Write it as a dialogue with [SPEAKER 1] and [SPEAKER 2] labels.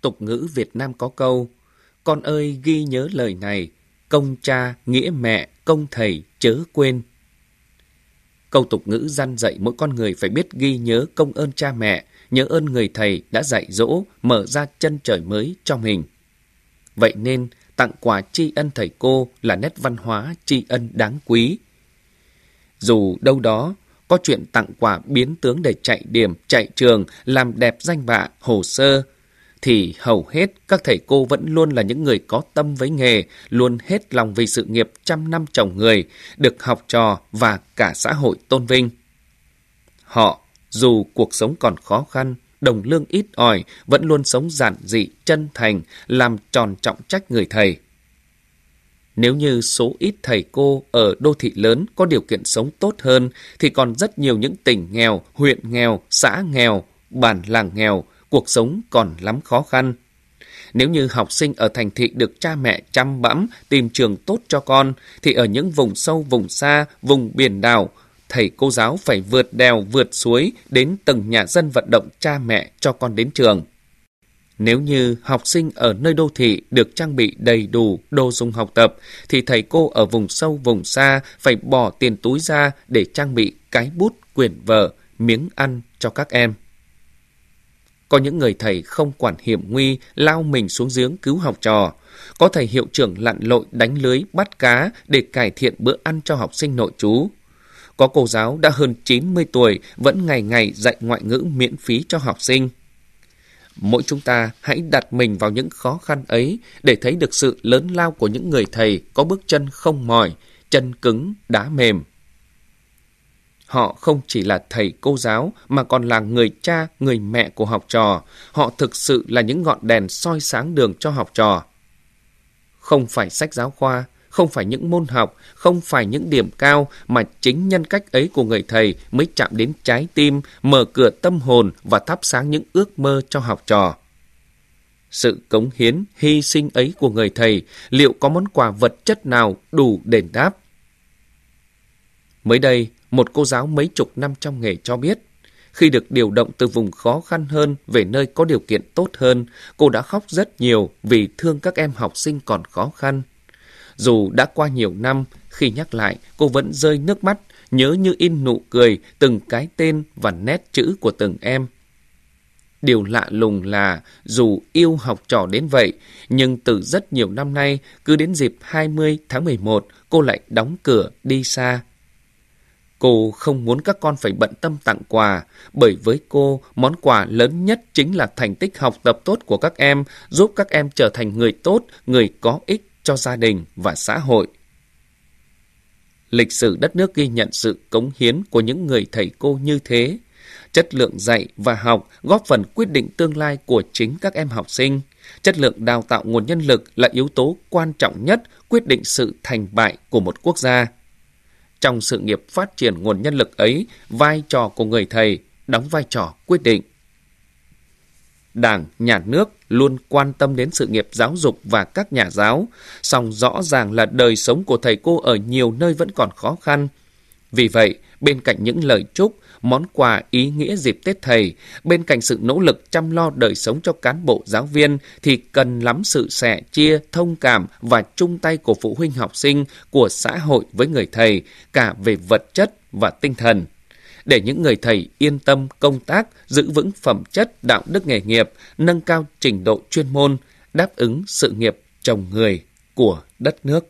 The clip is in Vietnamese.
[SPEAKER 1] tục ngữ Việt Nam có câu, con ơi ghi nhớ lời này, công cha, nghĩa mẹ, công thầy, chớ quên. Câu tục ngữ gian dạy mỗi con người phải biết ghi nhớ công ơn cha mẹ, nhớ ơn người thầy đã dạy dỗ, mở ra chân trời mới cho mình. Vậy nên, tặng quà tri ân thầy cô là nét văn hóa tri ân đáng quý. Dù đâu đó có chuyện tặng quà biến tướng để chạy điểm, chạy trường, làm đẹp danh bạ, hồ sơ, thì hầu hết các thầy cô vẫn luôn là những người có tâm với nghề, luôn hết lòng vì sự nghiệp trăm năm chồng người, được học trò và cả xã hội tôn vinh. Họ, dù cuộc sống còn khó khăn, đồng lương ít ỏi, vẫn luôn sống giản dị, chân thành, làm tròn trọng trách người thầy. Nếu như số ít thầy cô ở đô thị lớn có điều kiện sống tốt hơn, thì còn rất nhiều những tỉnh nghèo, huyện nghèo, xã nghèo, bản làng nghèo, cuộc sống còn lắm khó khăn. Nếu như học sinh ở thành thị được cha mẹ chăm bẵm tìm trường tốt cho con, thì ở những vùng sâu, vùng xa, vùng biển đảo, thầy cô giáo phải vượt đèo, vượt suối đến từng nhà dân vận động cha mẹ cho con đến trường. Nếu như học sinh ở nơi đô thị được trang bị đầy đủ đồ dùng học tập, thì thầy cô ở vùng sâu, vùng xa phải bỏ tiền túi ra để trang bị cái bút, quyển vở, miếng ăn cho các em. Có những người thầy không quản hiểm nguy, lao mình xuống giếng cứu học trò. Có thầy hiệu trưởng lặn lội đánh lưới bắt cá để cải thiện bữa ăn cho học sinh nội trú. Có cô giáo đã hơn 90 tuổi vẫn ngày ngày dạy ngoại ngữ miễn phí cho học sinh. Mỗi chúng ta hãy đặt mình vào những khó khăn ấy để thấy được sự lớn lao của những người thầy có bước chân không mỏi, chân cứng, đá mềm. Họ không chỉ là thầy cô giáo mà còn là người cha, người mẹ của học trò. Họ thực sự là những ngọn đèn soi sáng đường cho học trò. Không phải sách giáo khoa, không phải những môn học, không phải những điểm cao mà chính nhân cách ấy của người thầy mới chạm đến trái tim, mở cửa tâm hồn và thắp sáng những ước mơ cho học trò. Sự cống hiến, hy sinh ấy của người thầy liệu có món quà vật chất nào đủ đền đáp? Mới đây, một cô giáo mấy chục năm trong nghề cho biết, khi được điều động từ vùng khó khăn hơn về nơi có điều kiện tốt hơn, cô đã khóc rất nhiều vì thương các em học sinh còn khó khăn. Dù đã qua nhiều năm, khi nhắc lại, cô vẫn rơi nước mắt, nhớ như in nụ cười, từng cái tên và nét chữ của từng em. Điều lạ lùng là dù yêu học trò đến vậy, nhưng từ rất nhiều năm nay, cứ đến dịp 20 tháng 11, cô lại đóng cửa đi xa. Cô không muốn các con phải bận tâm tặng quà, bởi với cô, món quà lớn nhất chính là thành tích học tập tốt của các em, giúp các em trở thành người tốt, người có ích cho gia đình và xã hội. Lịch sử đất nước ghi nhận sự cống hiến của những người thầy cô như thế. Chất lượng dạy và học góp phần quyết định tương lai của chính các em học sinh. Chất lượng đào tạo nguồn nhân lực là yếu tố quan trọng nhất quyết định sự thành bại của một quốc gia. Trong sự nghiệp phát triển nguồn nhân lực ấy, vai trò của người thầy đóng vai trò quyết định. Đảng, Nhà nước luôn quan tâm đến sự nghiệp giáo dục và các nhà giáo, song rõ ràng là đời sống của thầy cô ở nhiều nơi vẫn còn khó khăn. Vì vậy, bên cạnh những lời chúc, món quà ý nghĩa dịp Tết Thầy, bên cạnh sự nỗ lực chăm lo đời sống cho cán bộ giáo viên thì cần lắm sự sẻ chia, thông cảm và chung tay của phụ huynh học sinh, của xã hội với người thầy, cả về vật chất và tinh thần để những người thầy yên tâm công tác, giữ vững phẩm chất đạo đức nghề nghiệp, nâng cao trình độ chuyên môn, đáp ứng sự nghiệp chồng người của đất nước.